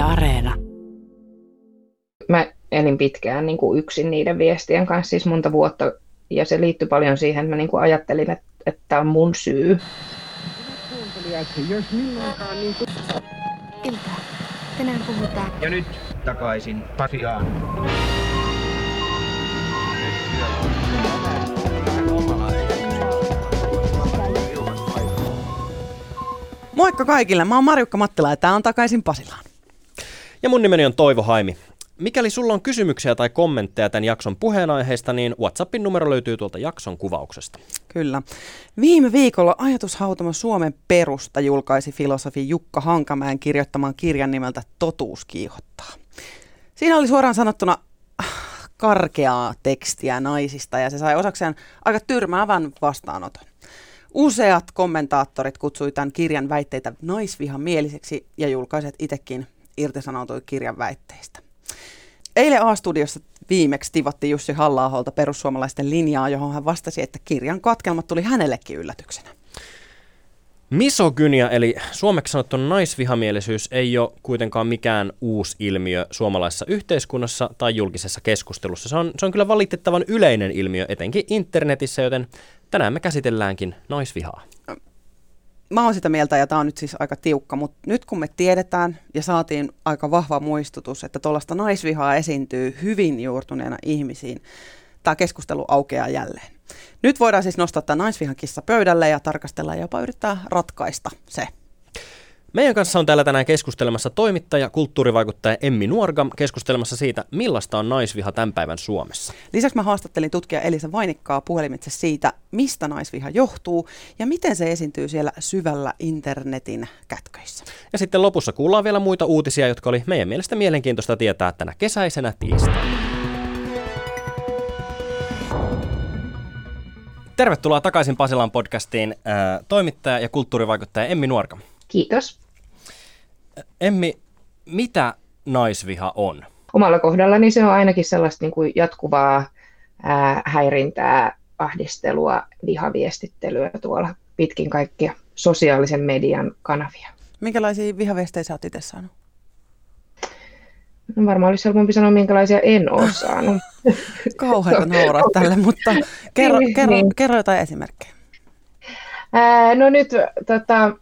Yle Areena. Mä elin pitkään niin kuin yksin niiden viestien kanssa, siis monta vuotta, ja se liittyi paljon siihen, että mä niin kuin ajattelin, että, että tämä on mun syy. Ilta. Tänään puhutaan. Ja nyt takaisin Pasiaan. Moikka kaikille, mä oon Marjukka Mattila ja tää on takaisin Pasilaan. Ja mun nimeni on Toivo Haimi. Mikäli sulla on kysymyksiä tai kommentteja tämän jakson puheenaiheesta, niin WhatsAppin numero löytyy tuolta jakson kuvauksesta. Kyllä. Viime viikolla ajatushautama Suomen perusta julkaisi filosofi Jukka Hankamäen kirjoittaman kirjan nimeltä Totuus kiihottaa. Siinä oli suoraan sanottuna ah, karkeaa tekstiä naisista ja se sai osakseen aika tyrmäävän vastaanoton. Useat kommentaattorit kutsui tämän kirjan väitteitä naisvihan mieliseksi ja julkaiset itsekin irtisanoutui kirjan väitteistä. Eilen A-studiossa viimeksi tivatti Jussi halla perussuomalaisten linjaa, johon hän vastasi, että kirjan katkelmat tuli hänellekin yllätyksenä. Misogynia eli suomeksi sanottu naisvihamielisyys ei ole kuitenkaan mikään uusi ilmiö suomalaisessa yhteiskunnassa tai julkisessa keskustelussa. Se on, se on kyllä valitettavan yleinen ilmiö etenkin internetissä, joten tänään me käsitelläänkin naisvihaa mä oon sitä mieltä, ja tämä on nyt siis aika tiukka, mutta nyt kun me tiedetään ja saatiin aika vahva muistutus, että tuollaista naisvihaa esiintyy hyvin juurtuneena ihmisiin, tämä keskustelu aukeaa jälleen. Nyt voidaan siis nostaa tämä naisvihan kissa pöydälle ja tarkastella ja jopa yrittää ratkaista se. Meidän kanssa on täällä tänään keskustelemassa toimittaja, kulttuurivaikuttaja Emmi Nuorgam keskustelemassa siitä, millaista on naisviha tämän päivän Suomessa. Lisäksi mä haastattelin tutkija Elisa Vainikkaa puhelimitse siitä, mistä naisviha johtuu ja miten se esiintyy siellä syvällä internetin kätköissä. Ja sitten lopussa kuullaan vielä muita uutisia, jotka oli meidän mielestä mielenkiintoista tietää tänä kesäisenä tiistaina. Tervetuloa takaisin Pasilan podcastiin äh, toimittaja ja kulttuurivaikuttaja Emmi Nuorgam. Kiitos. Emmi, mitä naisviha on? Omalla kohdallani se on ainakin sellaista niin kuin jatkuvaa ää, häirintää, ahdistelua, vihaviestittelyä tuolla pitkin kaikkia sosiaalisen median kanavia. Minkälaisia vihaviestejä sä oot itse saanut? No varmaan olisi helpompi sanoa, minkälaisia en ole saanut. Kauheita nauraa tälle, mutta kerro, niin, kerro, niin. kerro jotain esimerkkejä. Ää, no nyt tota,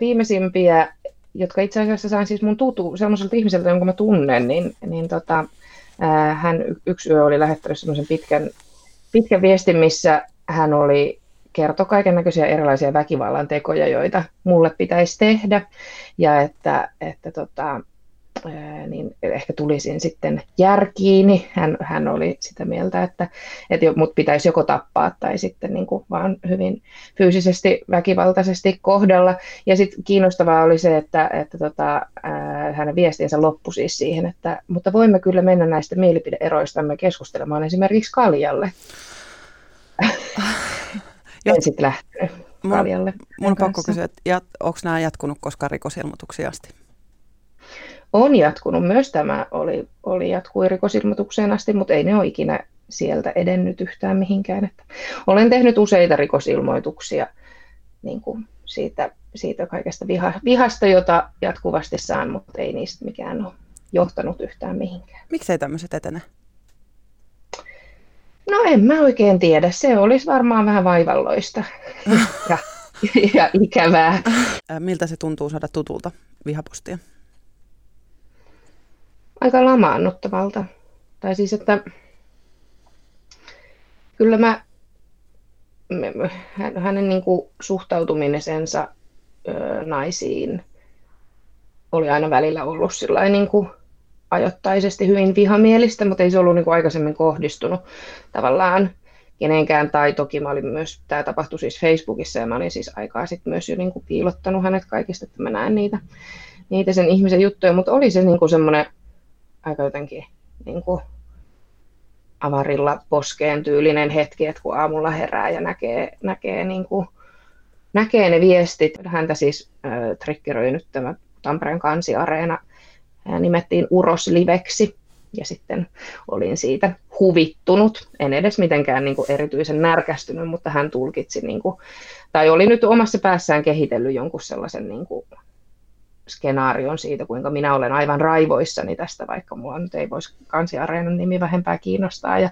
viimeisimpiä, jotka itse asiassa sain siis mun tutu, sellaiselta ihmiseltä, jonka mä tunnen, niin, niin tota, hän yksi yö oli lähettänyt semmoisen pitkän, pitkän viestin, missä hän oli kertoi kaiken näköisiä erilaisia väkivallan tekoja, joita mulle pitäisi tehdä, ja että, että tota, niin ehkä tulisin sitten järkiini. Hän, hän oli sitä mieltä, että, että mut pitäisi joko tappaa tai sitten niin kuin vaan hyvin fyysisesti väkivaltaisesti kohdella. Ja sitten kiinnostavaa oli se, että, että tota, hänen viestinsä loppui siis siihen, että mutta voimme kyllä mennä näistä mielipideeroistamme keskustelemaan esimerkiksi Kaljalle. en sitten lähtenyt Kaljalle. Mun on pakko kysyä, että onko nämä jatkunut koskaan rikosilmoituksia asti? On jatkunut. Myös tämä oli, oli jatkui rikosilmoitukseen asti, mutta ei ne ole ikinä sieltä edennyt yhtään mihinkään. Että olen tehnyt useita rikosilmoituksia niin kuin siitä, siitä kaikesta viha, vihasta, jota jatkuvasti saan, mutta ei niistä mikään ole johtanut yhtään mihinkään. Miksei tämmöiset etene? No en mä oikein tiedä. Se olisi varmaan vähän vaivalloista ja, ja ikävää. Miltä se tuntuu saada tutulta vihapostia? Aika lamaannuttavalta. Tai siis, että kyllä mä, hänen niin kuin suhtautumisensa naisiin oli aina välillä ollut sillä niin kuin ajoittaisesti hyvin vihamielistä, mutta ei se ollut niin kuin aikaisemmin kohdistunut tavallaan kenenkään, tai toki mä olin myös, tämä tapahtui siis Facebookissa, ja mä olin siis aikaa sitten myös jo niin kuin piilottanut hänet kaikista, että mä näen niitä, niitä sen ihmisen juttuja, mutta oli se niin kuin semmoinen aika jotenkin niin kuin avarilla poskeen tyylinen hetki, että kun aamulla herää ja näkee, näkee, niin kuin, näkee ne viestit. Häntä siis äh, triggeröi nyt tämä Tampereen kansiareena äh, nimettiin Uros Liveksi ja sitten olin siitä huvittunut, en edes mitenkään niin kuin erityisen närkästynyt, mutta hän tulkitsi, niin kuin, tai oli nyt omassa päässään kehitellyt jonkun sellaisen niin kuin, skenaarion siitä, kuinka minä olen aivan raivoissani tästä, vaikka mulla nyt ei voisi kansiareenan nimi vähempää kiinnostaa. Ja,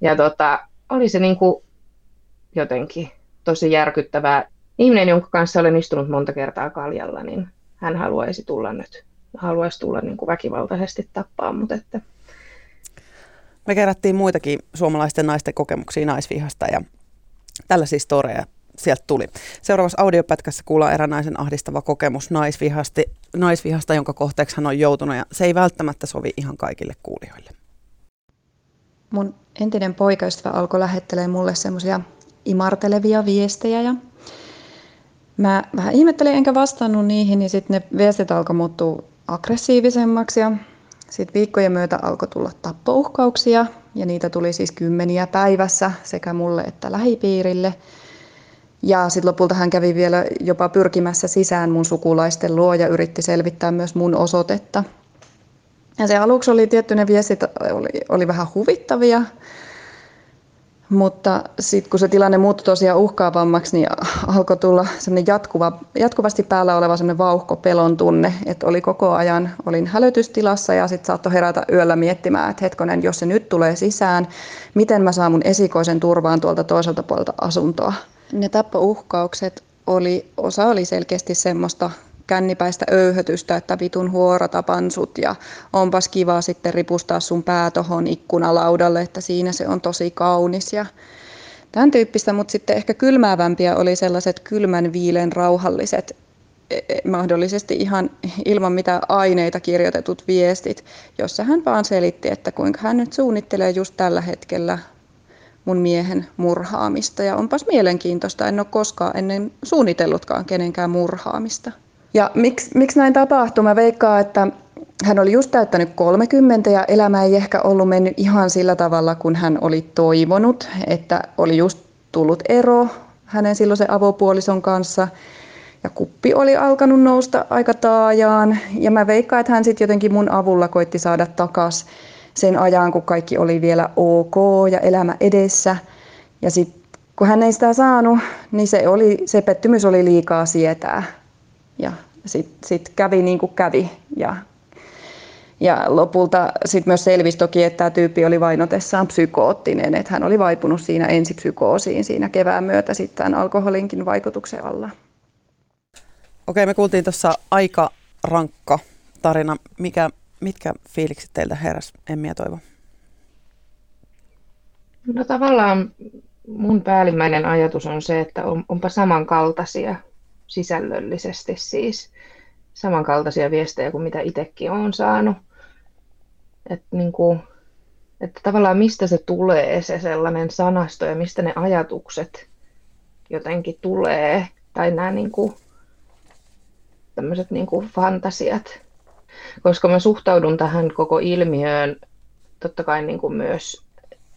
ja tota, oli se niin kuin jotenkin tosi järkyttävää. Ihminen, jonka kanssa olen istunut monta kertaa kaljalla, niin hän haluaisi tulla nyt, haluaisi tulla niin kuin väkivaltaisesti tappaa, mutta että me kerättiin muitakin suomalaisten naisten kokemuksia naisvihasta ja tällaisia storeja sieltä tuli. Seuraavassa audiopätkässä kuullaan erään naisen ahdistava kokemus naisvihasti, naisvihasta, jonka kohteeksi hän on joutunut ja se ei välttämättä sovi ihan kaikille kuulijoille. Mun entinen poikaystävä alkoi lähettelemään mulle semmoisia imartelevia viestejä ja mä vähän ihmettelin enkä vastannut niihin, niin sitten ne viestit alkoi muuttua aggressiivisemmaksi ja sitten viikkojen myötä alkoi tulla tappouhkauksia ja niitä tuli siis kymmeniä päivässä sekä mulle että lähipiirille. Ja sitten lopulta hän kävi vielä jopa pyrkimässä sisään mun sukulaisten luo ja yritti selvittää myös mun osoitetta. Ja se aluksi oli tietty, ne viestit oli, oli vähän huvittavia, mutta sitten kun se tilanne muuttui tosiaan uhkaavammaksi, niin alkoi tulla semmoinen jatkuva, jatkuvasti päällä oleva semmoinen vauhko, pelon tunne, että oli koko ajan, olin hälytystilassa ja sitten saattoi herätä yöllä miettimään, että hetkonen, jos se nyt tulee sisään, miten mä saan mun esikoisen turvaan tuolta toiselta puolelta asuntoa. Ne tappouhkaukset oli, osa oli selkeästi semmoista kännipäistä öyhötystä, että vitun huora tapan sut ja onpas kiva sitten ripustaa sun pää tohon ikkunalaudalle, että siinä se on tosi kaunis ja tämän tyyppistä, mutta sitten ehkä kylmäävämpiä oli sellaiset kylmän viilen rauhalliset e, e, mahdollisesti ihan ilman mitä aineita kirjoitetut viestit, jossa hän vaan selitti, että kuinka hän nyt suunnittelee just tällä hetkellä mun miehen murhaamista. Ja onpas mielenkiintoista, en ole koskaan ennen suunnitellutkaan kenenkään murhaamista. Ja miksi, miksi näin tapahtui? Mä veikkaan, että hän oli just täyttänyt 30 ja elämä ei ehkä ollut mennyt ihan sillä tavalla, kun hän oli toivonut, että oli just tullut ero hänen silloisen avopuolison kanssa ja kuppi oli alkanut nousta aika taajaan ja mä veikkaan, että hän sitten jotenkin mun avulla koitti saada takas sen ajan, kun kaikki oli vielä ok ja elämä edessä. Ja sitten kun hän ei sitä saanut, niin se, oli, se pettymys oli liikaa sietää. Ja sitten sit kävi niin kuin kävi. Ja, ja lopulta sitten myös selvisi toki, että tämä tyyppi oli vainotessaan psykoottinen, että hän oli vaipunut siinä ensipsykoosiin siinä kevään myötä sitten alkoholinkin vaikutuksen alla. Okei, me kuultiin tuossa aika rankka tarina. Mikä, mitkä fiilikset teiltä heräs, Emmi ja Toivo? No tavallaan mun päällimmäinen ajatus on se, että on, onpa samankaltaisia sisällöllisesti siis samankaltaisia viestejä kuin mitä itsekin olen saanut. Että niin kuin, että tavallaan mistä se tulee se sellainen sanasto ja mistä ne ajatukset jotenkin tulee, tai nämä niin kuin, tämmöiset niin kuin fantasiat. Koska mä suhtaudun tähän koko ilmiöön totta kai niin kuin myös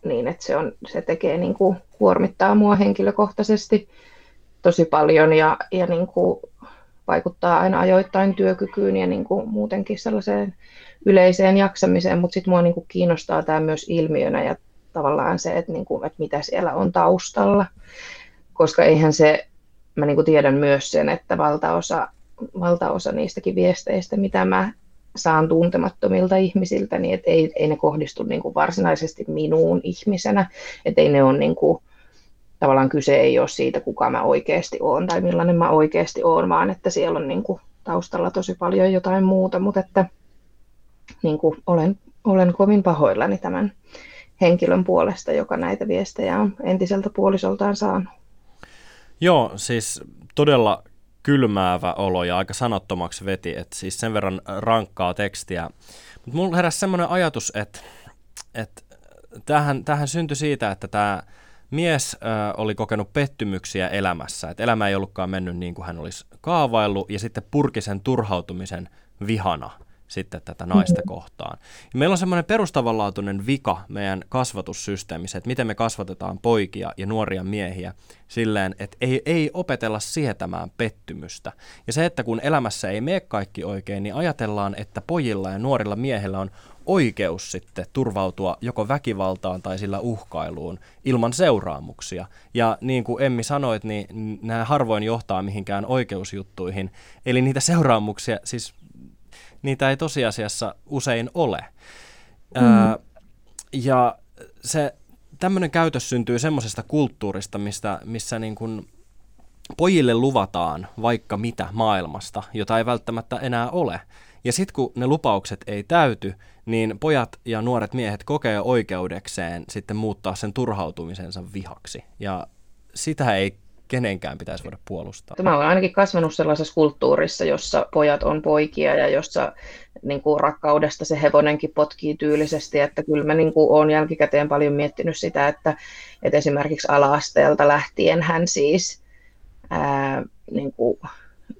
niin, että se, on, se tekee niin kuin, kuormittaa mua henkilökohtaisesti tosi paljon ja, ja niin kuin vaikuttaa aina ajoittain työkykyyn ja niin kuin muutenkin sellaiseen yleiseen jaksamiseen, mutta sitten mua niin kuin kiinnostaa tämä myös ilmiönä ja tavallaan se, että, niin kuin, että mitä siellä on taustalla, koska eihän se, mä niin kuin tiedän myös sen, että valtaosa, valtaosa niistäkin viesteistä, mitä mä saan tuntemattomilta ihmisiltä, niin et ei, ei ne kohdistu niin kuin varsinaisesti minuun ihmisenä, että ei ne ole niin kuin, tavallaan kyse ei ole siitä, kuka mä oikeasti olen tai millainen mä oikeasti olen, vaan että siellä on niin kuin taustalla tosi paljon jotain muuta, mutta että niin kuin olen, olen kovin pahoillani tämän henkilön puolesta, joka näitä viestejä on entiseltä puolisoltaan saanut. Joo, siis todella kylmäävä olo ja aika sanattomaksi veti, että siis sen verran rankkaa tekstiä. Mutta mulla heräsi semmoinen ajatus, että, että tähän, tähän syntyi siitä, että tämä mies ö, oli kokenut pettymyksiä elämässä, että elämä ei ollutkaan mennyt niin kuin hän olisi kaavaillut, ja sitten purki sen turhautumisen vihana sitten tätä naista kohtaan. Ja meillä on semmoinen perustavanlaatuinen vika meidän kasvatussysteemissä, että miten me kasvatetaan poikia ja nuoria miehiä silleen, että ei, ei opetella sietämään pettymystä. Ja se, että kun elämässä ei mene kaikki oikein, niin ajatellaan, että pojilla ja nuorilla miehillä on oikeus sitten turvautua joko väkivaltaan tai sillä uhkailuun ilman seuraamuksia. Ja niin kuin Emmi sanoit, niin nämä harvoin johtaa mihinkään oikeusjuttuihin. Eli niitä seuraamuksia, siis niitä ei tosiasiassa usein ole. Mm. Ää, ja se tämmöinen käytös syntyy semmoisesta kulttuurista, mistä, missä niin kuin pojille luvataan vaikka mitä maailmasta, jota ei välttämättä enää ole. Ja sitten kun ne lupaukset ei täyty, niin pojat ja nuoret miehet kokee oikeudekseen sitten muuttaa sen turhautumisensa vihaksi. Ja sitä ei kenenkään pitäisi voida puolustaa. Mä olen ainakin kasvanut sellaisessa kulttuurissa, jossa pojat on poikia ja jossa niin kuin rakkaudesta se hevonenkin potkii tyylisesti, että kyllä mä niin kuin olen jälkikäteen paljon miettinyt sitä, että, että esimerkiksi ala-asteelta lähtien hän siis ää, niin kuin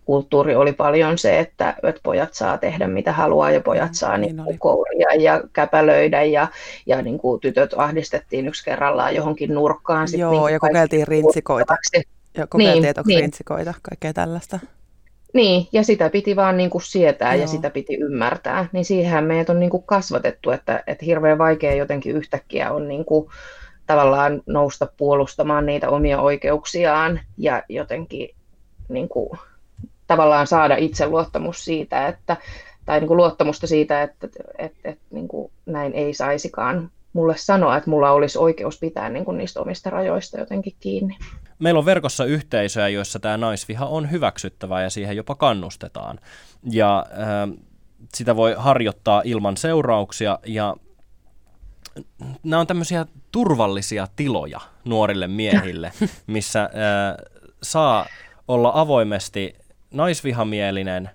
kulttuuri oli paljon se, että, että pojat saa tehdä mitä haluaa ja pojat saa niin niin kouria ja käpälöidä ja, ja niin kuin tytöt ahdistettiin yksi kerrallaan johonkin nurkkaan. Sit Joo, niin ja kokeiltiin rintsikoita. Ja kokeiltiin, niin, niin. kaikkea tällaista. Niin, ja sitä piti vaan niin kuin sietää Joo. ja sitä piti ymmärtää. Niin siihen meidät on niin kuin kasvatettu, että, että hirveän vaikea jotenkin yhtäkkiä on niin kuin tavallaan nousta puolustamaan niitä omia oikeuksiaan ja jotenkin niin kuin tavallaan saada itseluottamus siitä, että, tai niin kuin luottamusta siitä, että, että, että, että niin kuin näin ei saisikaan mulle sanoa, että mulla olisi oikeus pitää niin kuin niistä omista rajoista jotenkin kiinni. Meillä on verkossa yhteisöjä, joissa tämä naisviha on hyväksyttävää ja siihen jopa kannustetaan. Ja äh, sitä voi harjoittaa ilman seurauksia ja nämä on tämmöisiä turvallisia tiloja nuorille miehille, missä äh, saa olla avoimesti naisvihamielinen,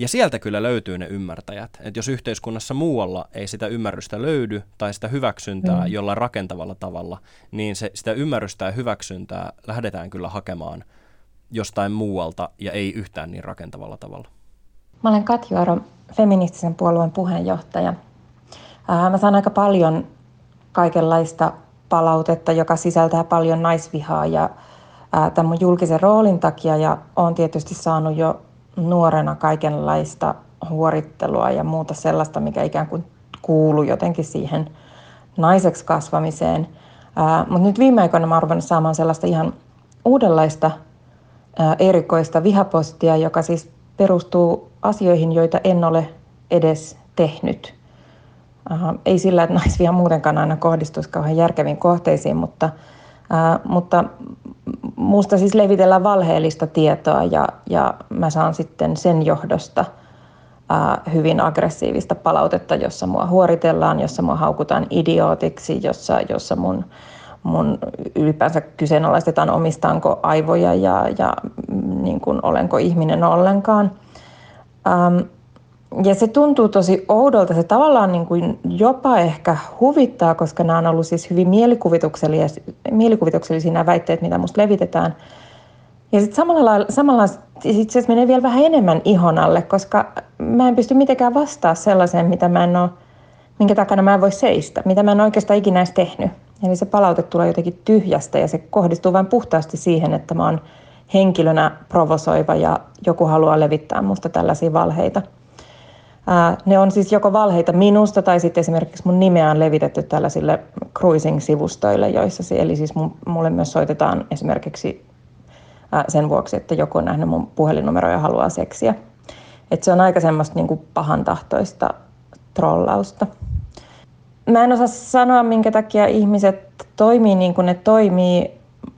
ja sieltä kyllä löytyy ne ymmärtäjät. Että jos yhteiskunnassa muualla ei sitä ymmärrystä löydy tai sitä hyväksyntää mm. jollain rakentavalla tavalla, niin se, sitä ymmärrystä ja hyväksyntää lähdetään kyllä hakemaan jostain muualta ja ei yhtään niin rakentavalla tavalla. Mä olen Katju Aro, feministisen puolueen puheenjohtaja. Mä saan aika paljon kaikenlaista palautetta, joka sisältää paljon naisvihaa ja tämän mun julkisen roolin takia ja olen tietysti saanut jo nuorena kaikenlaista huorittelua ja muuta sellaista, mikä ikään kuin kuuluu jotenkin siihen naiseksi kasvamiseen. Mutta nyt viime aikoina mä olen saamaan sellaista ihan uudenlaista erikoista vihapostia, joka siis perustuu asioihin, joita en ole edes tehnyt. Ei sillä, että naisviha muutenkaan aina kohdistuisi kauhean järkeviin kohteisiin, mutta, mutta Muusta siis levitellään valheellista tietoa ja, ja mä saan sitten sen johdosta ää, hyvin aggressiivista palautetta, jossa mua huoritellaan, jossa mua haukutaan idiootiksi, jossa, jossa mun, mun ylipäänsä kyseenalaistetaan omistaanko aivoja ja, ja niin kuin, olenko ihminen ollenkaan. Ähm, ja se tuntuu tosi oudolta. Se tavallaan niin kuin jopa ehkä huvittaa, koska nämä on ollut siis hyvin mielikuvituksellisia, mielikuvituksellisia nämä väitteet, mitä musta levitetään. Ja sitten samalla lailla, samalla itse asiassa menee vielä vähän enemmän ihon alle, koska mä en pysty mitenkään vastaa sellaiseen, mitä mä en ole, minkä takana mä en voi seistä, mitä mä en oikeastaan ikinä edes tehnyt. Eli se palaute tulee jotenkin tyhjästä ja se kohdistuu vain puhtaasti siihen, että mä oon henkilönä provosoiva ja joku haluaa levittää musta tällaisia valheita – ne on siis joko valheita minusta tai sitten esimerkiksi mun nimeä on levitetty tällaisille cruising-sivustoille, joissa eli siis mulle myös soitetaan esimerkiksi sen vuoksi, että joku on nähnyt mun puhelinnumeroja ja haluaa seksiä. Et se on aika semmoista niin kuin pahantahtoista trollausta. Mä en osaa sanoa, minkä takia ihmiset toimii niin kuin ne toimii,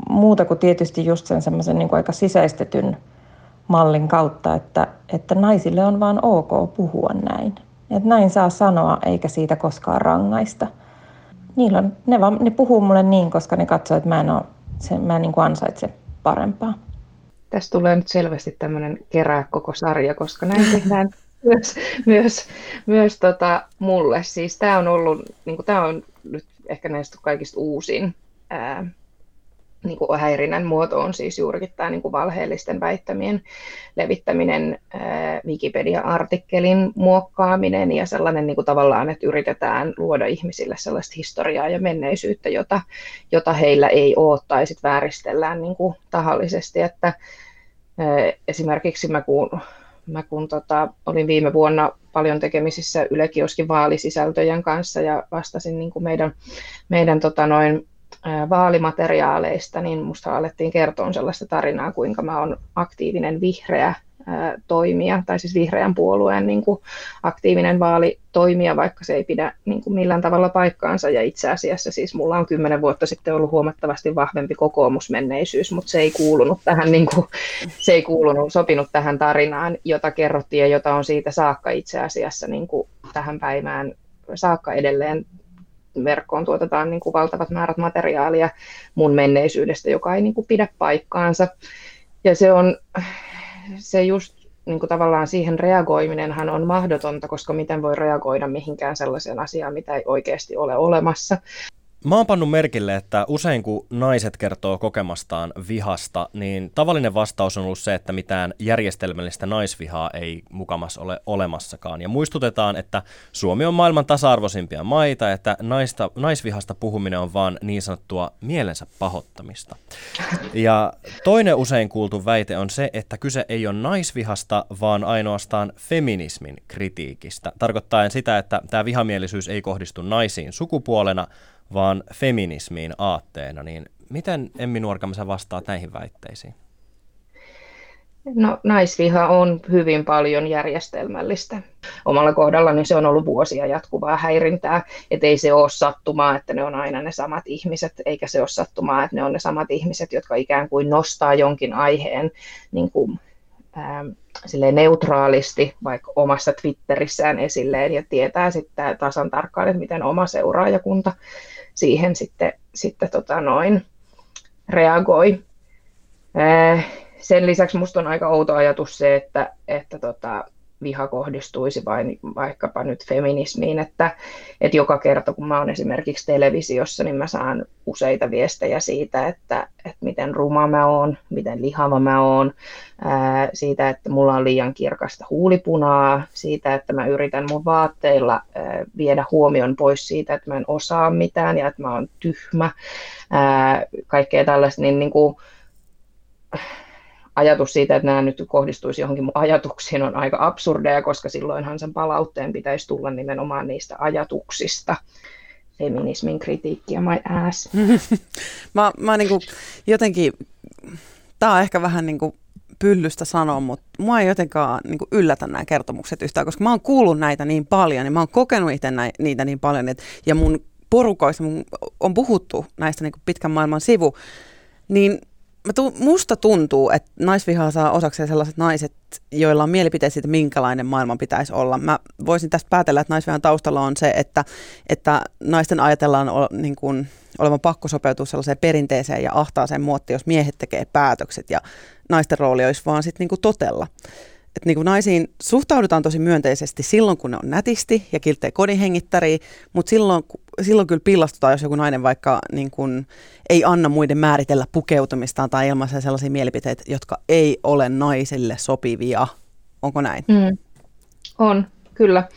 muuta kuin tietysti just sen semmoisen niin aika sisäistetyn mallin kautta, että, että naisille on vaan ok puhua näin. Että näin saa sanoa, eikä siitä koskaan rangaista. Niillä on, ne, vaan, ne puhuu mulle niin, koska ne katsoo, että mä en, ole, se, mä en niin kuin ansaitse parempaa. Tästä tulee nyt selvästi tämmöinen kerää koko sarja, koska näin tehdään myös, myös, myös tota mulle. Siis tämä on ollut, niin tämä on nyt ehkä näistä kaikista uusin ää, niin kuin häirinnän muoto on siis juurikin tämä niin kuin valheellisten väittämien levittäminen, Wikipedia-artikkelin muokkaaminen ja sellainen niin kuin tavallaan, että yritetään luoda ihmisille sellaista historiaa ja menneisyyttä, jota, jota heillä ei ole, tai sitten vääristellään niin kuin tahallisesti, että esimerkiksi mä kun, mä kun tota, olin viime vuonna paljon tekemisissä Yle Kioskin vaalisisältöjen kanssa ja vastasin niin kuin meidän, meidän tota noin, vaalimateriaaleista, niin minusta alettiin kertoa sellaista tarinaa, kuinka mä olen aktiivinen vihreä toimija, tai siis vihreän puolueen niin kuin aktiivinen vaalitoimija, vaikka se ei pidä niin kuin millään tavalla paikkaansa. Ja itse asiassa siis mulla on kymmenen vuotta sitten ollut huomattavasti vahvempi kokoomusmenneisyys, mutta se ei kuulunut tähän, niin kuin, se ei kuulunut, sopinut tähän tarinaan, jota kerrottiin ja jota on siitä saakka itse asiassa niin kuin tähän päivään saakka edelleen verkkoon tuotetaan niin kuin valtavat määrät materiaalia mun menneisyydestä, joka ei niin kuin pidä paikkaansa. Ja se on se just niin kuin tavallaan siihen reagoiminenhan on mahdotonta, koska miten voi reagoida mihinkään sellaiseen asiaan, mitä ei oikeasti ole olemassa. Mä oon pannut merkille, että usein kun naiset kertoo kokemastaan vihasta, niin tavallinen vastaus on ollut se, että mitään järjestelmällistä naisvihaa ei mukamas ole olemassakaan. Ja muistutetaan, että Suomi on maailman tasa-arvoisimpia maita, että naista, naisvihasta puhuminen on vaan niin sanottua mielensä pahoittamista. Ja toinen usein kuultu väite on se, että kyse ei ole naisvihasta, vaan ainoastaan feminismin kritiikistä. Tarkoittaen sitä, että tämä vihamielisyys ei kohdistu naisiin sukupuolena, vaan feminismiin aatteena, niin miten Emmi Nuorkamassa vastaa näihin väitteisiin? No naisviha on hyvin paljon järjestelmällistä. Omalla kohdallani se on ollut vuosia jatkuvaa häirintää, että ei se ole sattumaa, että ne on aina ne samat ihmiset, eikä se ole sattumaa, että ne on ne samat ihmiset, jotka ikään kuin nostaa jonkin aiheen niin kuin, ähm, neutraalisti vaikka omassa Twitterissään esilleen ja tietää sitten tasan tarkkaan, että miten oma seuraajakunta siihen sitten, sitten tota noin, reagoi. Sen lisäksi minusta on aika outo ajatus se, että, että tota, viha kohdistuisi vain vaikkapa nyt feminismiin, että, että joka kerta kun mä oon esimerkiksi televisiossa, niin mä saan useita viestejä siitä, että, että miten ruma mä oon, miten lihava mä oon, siitä, että mulla on liian kirkasta huulipunaa, siitä, että mä yritän mun vaatteilla viedä huomion pois siitä, että mä en osaa mitään ja että mä oon tyhmä, kaikkea tällaista, niin, niin kuin, ajatus siitä, että nämä nyt kohdistuisi johonkin ajatuksiin on aika absurdeja, koska silloinhan sen palautteen pitäisi tulla nimenomaan niistä ajatuksista. Feminismin kritiikki ja my ass. mä, mä niin kuin jotenkin, tää on ehkä vähän niin kuin pyllystä sanoa, mutta mua ei jotenkaan niin kuin yllätä nämä kertomukset yhtään, koska mä oon kuullut näitä niin paljon ja mä oon kokenut itse niitä niin paljon, että, ja mun porukoissa mun on puhuttu näistä niin kuin pitkän maailman sivu, niin mä tu, musta tuntuu, että naisvihaa saa osakseen sellaiset naiset, joilla on mielipiteet siitä, minkälainen maailman pitäisi olla. Mä voisin tästä päätellä, että naisvihan taustalla on se, että, että naisten ajatellaan o, niin kuin, olevan pakko sopeutua sellaiseen perinteeseen ja ahtaaseen muottiin, jos miehet tekee päätökset ja naisten rooli olisi vaan sitten niin totella että niin kuin naisiin suhtaudutaan tosi myönteisesti silloin, kun ne on nätisti ja kilttejä kodinhengittäriä, mutta silloin, silloin kyllä pillastutaan, jos joku nainen vaikka niin kuin ei anna muiden määritellä pukeutumistaan tai ilmaisee sellaisia mielipiteitä, jotka ei ole naisille sopivia. Onko näin? Mm. On, kyllä.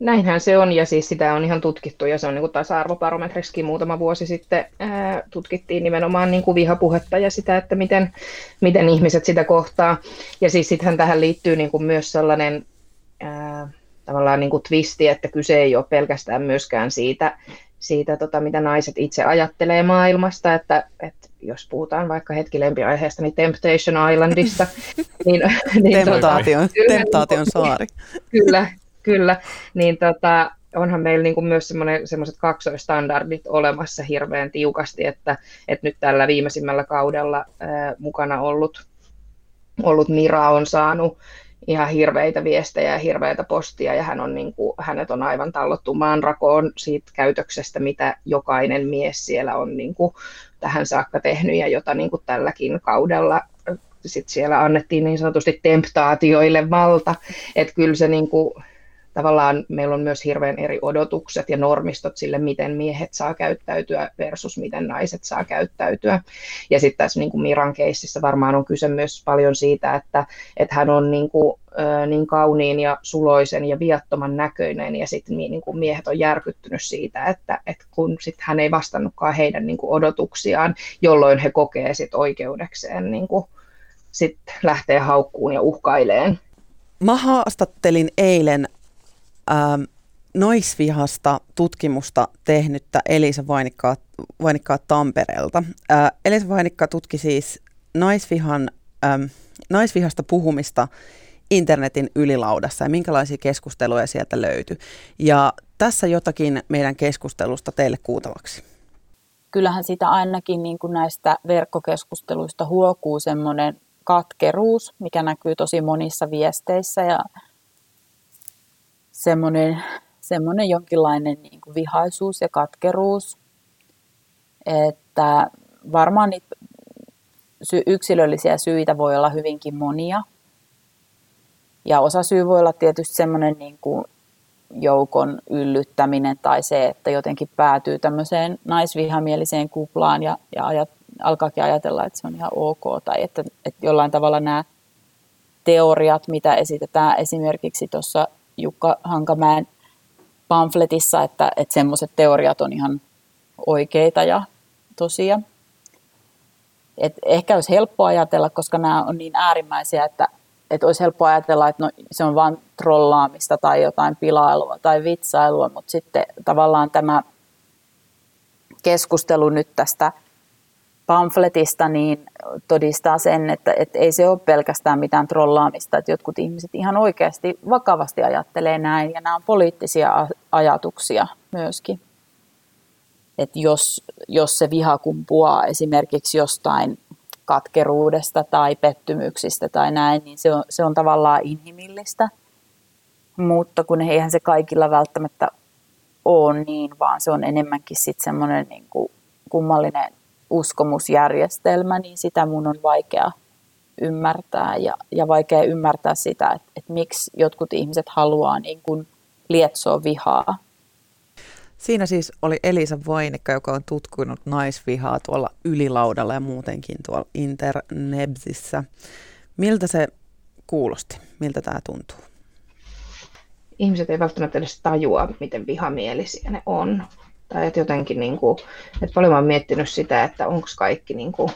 Näinhän se on, ja siis sitä on ihan tutkittu, ja se on niin kuin tasa-arvobarometriksikin muutama vuosi sitten ää, tutkittiin nimenomaan niin kuin vihapuhetta ja sitä, että miten, miten ihmiset sitä kohtaa. Ja siis sittenhän tähän liittyy niin kuin myös sellainen ää, tavallaan niin kuin twisti, että kyse ei ole pelkästään myöskään siitä, siitä tota, mitä naiset itse ajattelee maailmasta, että, että jos puhutaan vaikka hetki lempiaiheesta, niin Temptation Islandista. niin, niin, temptaation, tota, temptaation saari. Kyllä, kyllä, niin tota, onhan meillä niin kuin myös semmoiset kaksoistandardit olemassa hirveän tiukasti, että, että nyt tällä viimeisimmällä kaudella ää, mukana ollut, ollut Mira on saanut ihan hirveitä viestejä ja hirveitä postia, ja hän on niin kuin, hänet on aivan tallottu maanrakoon siitä käytöksestä, mitä jokainen mies siellä on niin kuin, tähän saakka tehnyt, ja jota niin kuin tälläkin kaudella sit siellä annettiin niin sanotusti temptaatioille valta, että kyllä se niin kuin, tavallaan meillä on myös hirveän eri odotukset ja normistot sille, miten miehet saa käyttäytyä versus miten naiset saa käyttäytyä. Ja sitten tässä niin kuin Miran keississä varmaan on kyse myös paljon siitä, että, että hän on niin, kuin, niin kauniin ja suloisen ja viattoman näköinen ja sitten niin kuin miehet on järkyttynyt siitä, että, että kun sitten hän ei vastannutkaan heidän niin kuin odotuksiaan, jolloin he kokee sitten oikeudekseen niin kuin, sit lähtee haukkuun ja uhkaileen. Mä haastattelin eilen ähm, naisvihasta tutkimusta tehnyttä Elisa Vainikkaa, Vainikkaa Tampereelta. Äh, Elisa Vainikka tutki siis naisvihan, ähm, naisvihasta puhumista internetin ylilaudassa ja minkälaisia keskusteluja sieltä löytyi. Ja tässä jotakin meidän keskustelusta teille kuultavaksi. Kyllähän sitä ainakin niin kuin näistä verkkokeskusteluista huokuu semmoinen katkeruus, mikä näkyy tosi monissa viesteissä ja semmoinen, semmoinen jonkinlainen niin kuin vihaisuus ja katkeruus, että varmaan niitä yksilöllisiä syitä voi olla hyvinkin monia. Ja osa syy voi olla tietysti semmoinen niin kuin joukon yllyttäminen tai se, että jotenkin päätyy tämmöiseen naisvihamieliseen kuplaan ja, ja ajat, alkaakin ajatella, että se on ihan ok tai että, että jollain tavalla nämä teoriat, mitä esitetään esimerkiksi tuossa Jukka Hankamäen pamfletissa, että, että semmoiset teoriat on ihan oikeita ja tosia. Et ehkä olisi helppo ajatella, koska nämä on niin äärimmäisiä, että, että olisi helppo ajatella, että no, se on vain trollaamista tai jotain pilailua tai vitsailua, mutta sitten tavallaan tämä keskustelu nyt tästä pamfletista niin todistaa sen, että, että ei se ole pelkästään mitään trollaamista, että jotkut ihmiset ihan oikeasti vakavasti ajattelee näin ja nämä on poliittisia ajatuksia myöskin. Että jos, jos se viha kumpuaa esimerkiksi jostain katkeruudesta tai pettymyksistä tai näin, niin se on, se on tavallaan inhimillistä. Mutta kun eihän se kaikilla välttämättä ole niin, vaan se on enemmänkin sitten semmoinen niin kummallinen uskomusjärjestelmä, niin sitä mun on vaikea ymmärtää ja, ja vaikea ymmärtää sitä, että, että miksi jotkut ihmiset haluaa niin kuin lietsoa vihaa. Siinä siis oli Elisa Voinikka, joka on tutkinut naisvihaa tuolla ylilaudalla ja muutenkin tuolla internebsissä. Miltä se kuulosti? Miltä tämä tuntuu? Ihmiset ei välttämättä edes tajua, miten vihamielisiä ne on tai että jotenkin, niin kuin, että paljon olen miettinyt sitä, että onko kaikki niin kuin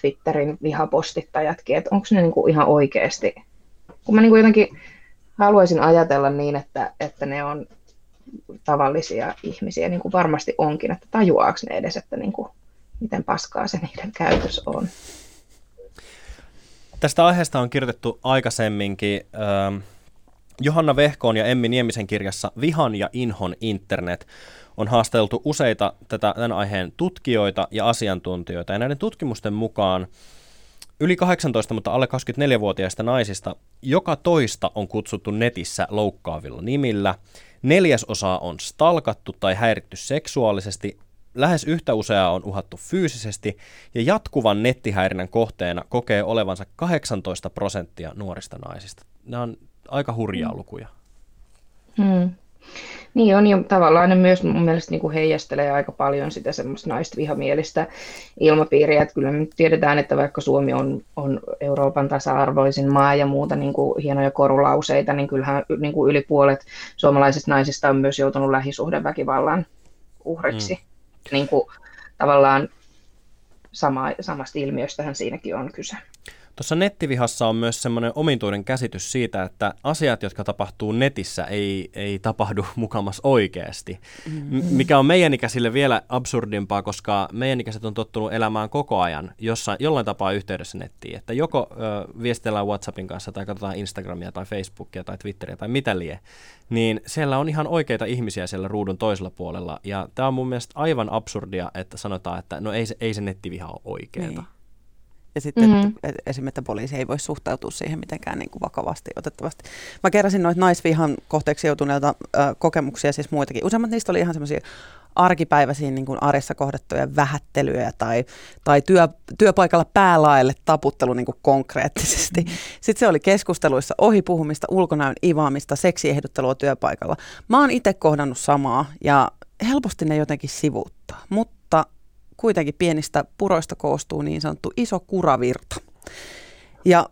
Twitterin vihapostittajatkin, että onko ne niin kuin ihan oikeasti, kun mä niin kuin jotenkin haluaisin ajatella niin, että, että ne on tavallisia ihmisiä, niin kuin varmasti onkin, että tajuaako ne edes, että niin kuin, miten paskaa se niiden käytös on. Tästä aiheesta on kirjoitettu aikaisemminkin. Johanna Vehkoon ja Emmi Niemisen kirjassa Vihan ja inhon internet on haasteltu useita tätä, tämän aiheen tutkijoita ja asiantuntijoita. Ja näiden tutkimusten mukaan yli 18, mutta alle 24-vuotiaista naisista joka toista on kutsuttu netissä loukkaavilla nimillä. Neljäsosa on stalkattu tai häiritty seksuaalisesti, lähes yhtä useaa on uhattu fyysisesti ja jatkuvan nettihäirinnän kohteena kokee olevansa 18 prosenttia nuorista naisista. Nämä on aika hurjaa mm. lukuja. Hmm. Niin on, ja tavallaan ne myös mun mielestä niin kuin heijastelee aika paljon sitä semmoista naista vihamielistä ilmapiiriä, että kyllä me nyt tiedetään, että vaikka Suomi on, on Euroopan tasa-arvoisin maa ja muuta niin kuin hienoja korulauseita, niin kyllähän niin kuin yli puolet suomalaisista naisista on myös joutunut lähisuhdeväkivallan uhriksi. Mm. Niin kuin, tavallaan sama, samasta ilmiöstähän siinäkin on kyse. Tuossa nettivihassa on myös semmoinen omituinen käsitys siitä, että asiat, jotka tapahtuu netissä, ei, ei tapahdu mukamas oikeasti. M- mikä on meidän ikäisille vielä absurdimpaa, koska meidän ikäiset on tottunut elämään koko ajan jossain, jollain tapaa yhteydessä nettiin. Että joko ö, viestellään WhatsAppin kanssa tai katsotaan Instagramia tai Facebookia tai Twitteriä tai mitä lie, niin siellä on ihan oikeita ihmisiä siellä ruudun toisella puolella. Ja tämä on mun mielestä aivan absurdia, että sanotaan, että no ei se, ei se nettiviha ole oikeeta. Niin. Ja sitten mm-hmm. että esimerkiksi, että poliisi ei voi suhtautua siihen mitenkään niin kuin vakavasti otettavasti. Mä keräsin noita naisvihan kohteeksi joutuneilta äh, kokemuksia, siis muitakin. Useimmat niistä oli ihan semmoisia arkipäiväisiin niin kuin arjessa kohdattuja vähättelyjä tai, tai työ, työpaikalla päälaelle taputtelu niin kuin konkreettisesti. Mm. Sitten se oli keskusteluissa ohipuhumista, ulkonäön ivaamista, seksiehdottelua työpaikalla. Mä oon itse kohdannut samaa ja helposti ne jotenkin sivuuttaa, mutta kuitenkin pienistä puroista koostuu niin sanottu iso kuravirta. Ja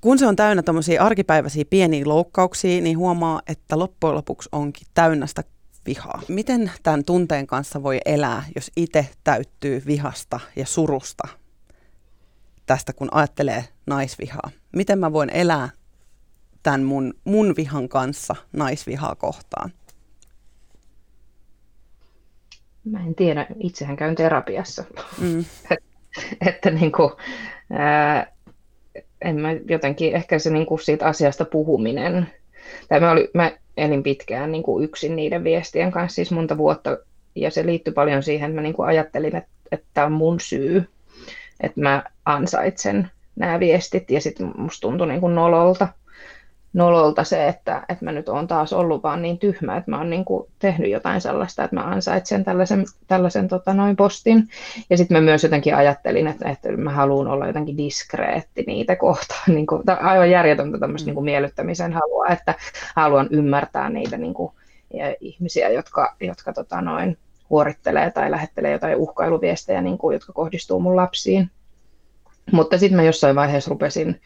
kun se on täynnä tämmöisiä arkipäiväisiä pieniä loukkauksia, niin huomaa, että loppujen lopuksi onkin täynnä sitä vihaa. Miten tämän tunteen kanssa voi elää, jos itse täyttyy vihasta ja surusta tästä, kun ajattelee naisvihaa? Miten mä voin elää tämän mun, mun vihan kanssa naisvihaa kohtaan? Mä en tiedä, itsehän käyn terapiassa. Mm. että niin kuin, ää, en mä jotenkin, ehkä se niin kuin siitä asiasta puhuminen, tai mä, oli, mä elin pitkään niin kuin yksin niiden viestien kanssa, siis monta vuotta, ja se liittyy paljon siihen, että mä niin kuin ajattelin, että, että tämä on mun syy, että mä ansaitsen nämä viestit, ja sitten musta tuntui niin kuin nololta nololta se, että, että mä nyt oon taas ollut vaan niin tyhmä, että mä oon niin kuin tehnyt jotain sellaista, että mä ansaitsen tällaisen, tällaisen tota, noin postin. Ja sitten mä myös jotenkin ajattelin, että, että mä haluan olla jotenkin diskreetti niitä kohtaan. Niin kuin, aivan järjetöntä tämmöistä niin kuin miellyttämisen halua, että haluan ymmärtää niitä niin kuin, ihmisiä, jotka, jotka tota, noin, huorittelee tai lähettelee jotain uhkailuviestejä, niin kuin, jotka kohdistuu mun lapsiin. Mutta sitten mä jossain vaiheessa rupesin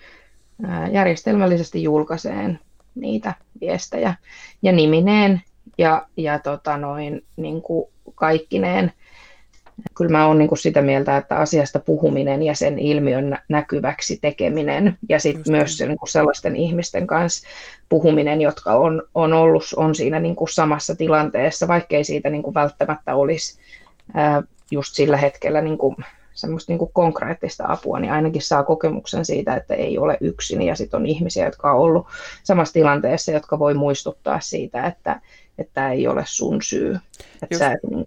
järjestelmällisesti julkaiseen niitä viestejä ja nimineen ja, ja tota noin, niin kuin kaikkineen. Kyllä mä oon niin kuin sitä mieltä, että asiasta puhuminen ja sen ilmiön näkyväksi tekeminen ja sitten myös se, niin kuin sellaisten ihmisten kanssa puhuminen, jotka on, on ollut on siinä niin kuin samassa tilanteessa, vaikkei siitä niin kuin välttämättä olisi ää, just sillä hetkellä niin kuin semmoista niin kuin konkreettista apua, niin ainakin saa kokemuksen siitä, että ei ole yksin ja sitten on ihmisiä, jotka on ollut samassa tilanteessa, jotka voi muistuttaa siitä, että tämä ei ole sun syy, että sä et niin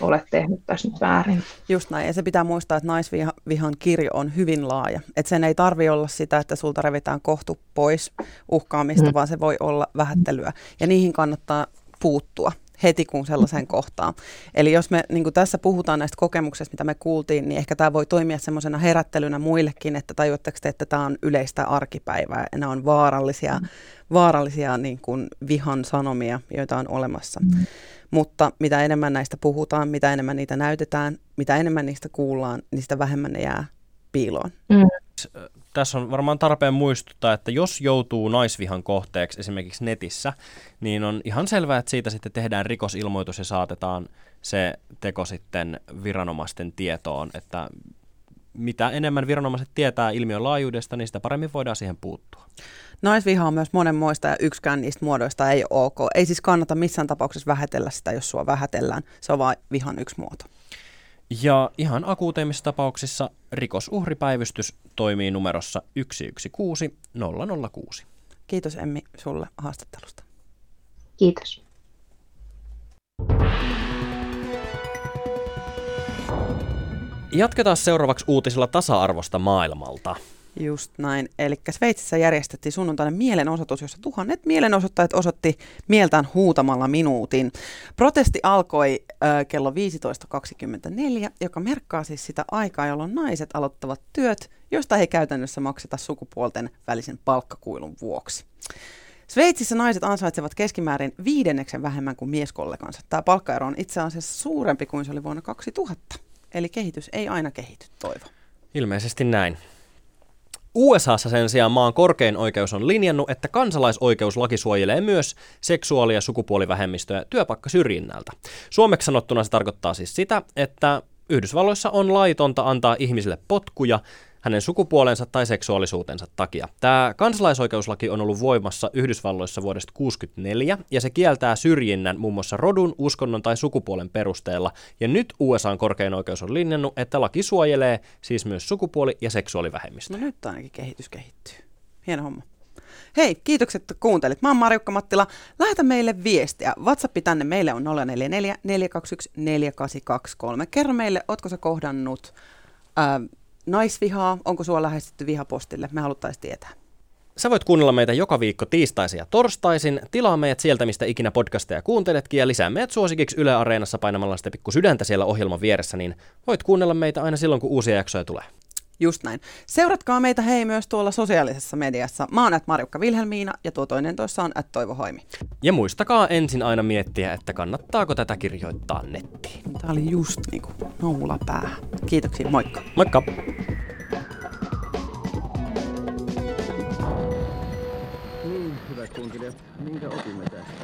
ole tehnyt tässä nyt väärin. Just näin, ja se pitää muistaa, että naisvihan kirjo on hyvin laaja. Että sen ei tarvi olla sitä, että sulta revitään kohtu pois uhkaamista, mm. vaan se voi olla vähättelyä. Ja niihin kannattaa puuttua heti kun sellaisen kohtaan. Eli jos me niin tässä puhutaan näistä kokemuksista, mitä me kuultiin, niin ehkä tämä voi toimia semmoisena herättelynä muillekin, että tajuatteko te, että tämä on yleistä arkipäivää ja nämä on vaarallisia, mm. vaarallisia niin kuin vihan sanomia, joita on olemassa. Mm. Mutta mitä enemmän näistä puhutaan, mitä enemmän niitä näytetään, mitä enemmän niistä kuullaan, niin sitä vähemmän ne jää piiloon. Mm tässä on varmaan tarpeen muistuttaa, että jos joutuu naisvihan kohteeksi esimerkiksi netissä, niin on ihan selvää, että siitä sitten tehdään rikosilmoitus ja saatetaan se teko sitten viranomaisten tietoon, että mitä enemmän viranomaiset tietää ilmiön laajuudesta, niin sitä paremmin voidaan siihen puuttua. Naisviha on myös monenmoista ja yksikään niistä muodoista ei ole ok. Ei siis kannata missään tapauksessa vähätellä sitä, jos sua vähätellään. Se on vain vihan yksi muoto. Ja ihan akuuteimmissa tapauksissa rikosuhripäivystys toimii numerossa 116 006. Kiitos Emmi sulle haastattelusta. Kiitos. Jatketaan seuraavaksi uutisilla tasa-arvosta maailmalta. Just näin. Eli Sveitsissä järjestettiin sunnuntaina mielenosoitus, jossa tuhannet mielenosoittajat osoitti mieltään huutamalla minuutin. Protesti alkoi äh, kello 15.24, joka merkkaa siis sitä aikaa, jolloin naiset aloittavat työt, joista he käytännössä makseta sukupuolten välisen palkkakuilun vuoksi. Sveitsissä naiset ansaitsevat keskimäärin viidenneksen vähemmän kuin mieskollegansa. Tämä palkkaero on itse asiassa suurempi kuin se oli vuonna 2000. Eli kehitys ei aina kehity, toivo. Ilmeisesti näin. USAssa sen sijaan maan korkein oikeus on linjannut, että kansalaisoikeuslaki suojelee myös seksuaali- ja sukupuolivähemmistöjä työpaikkasyrjinnältä. Suomeksi sanottuna se tarkoittaa siis sitä, että Yhdysvalloissa on laitonta antaa ihmisille potkuja hänen sukupuolensa tai seksuaalisuutensa takia. Tämä kansalaisoikeuslaki on ollut voimassa Yhdysvalloissa vuodesta 1964 ja se kieltää syrjinnän muun muassa rodun, uskonnon tai sukupuolen perusteella. Ja nyt USAn korkein oikeus on linjannut, että laki suojelee siis myös sukupuoli- ja seksuaalivähemmistöjä. No nyt ainakin kehitys kehittyy. Hieno homma. Hei, kiitokset että kuuntelit. Mä oon Marjukka Mattila. Lähetä meille viestiä. WhatsApp tänne meille on 044 421 4823. Kerro meille, ootko sä kohdannut äh, naisvihaa, onko sua lähestytty vihapostille? Me haluttaisiin tietää. Sä voit kuunnella meitä joka viikko tiistaisin ja torstaisin. Tilaa meidät sieltä, mistä ikinä podcasteja kuunteletkin ja lisää meidät suosikiksi Yle Areenassa painamalla sitä pikku sydäntä siellä ohjelman vieressä, niin voit kuunnella meitä aina silloin, kun uusia jaksoja tulee. Just näin. Seuratkaa meitä hei myös tuolla sosiaalisessa mediassa. Mä oon Marjukka Vilhelmiina ja tuo toinen toissa on Toivo Hoimi. Ja muistakaa ensin aina miettiä, että kannattaako tätä kirjoittaa nettiin. Tää oli just niinku noula pää. Kiitoksia, moikka. Moikka! Niin, hyvät kunkilijat, minkä opimme tästä?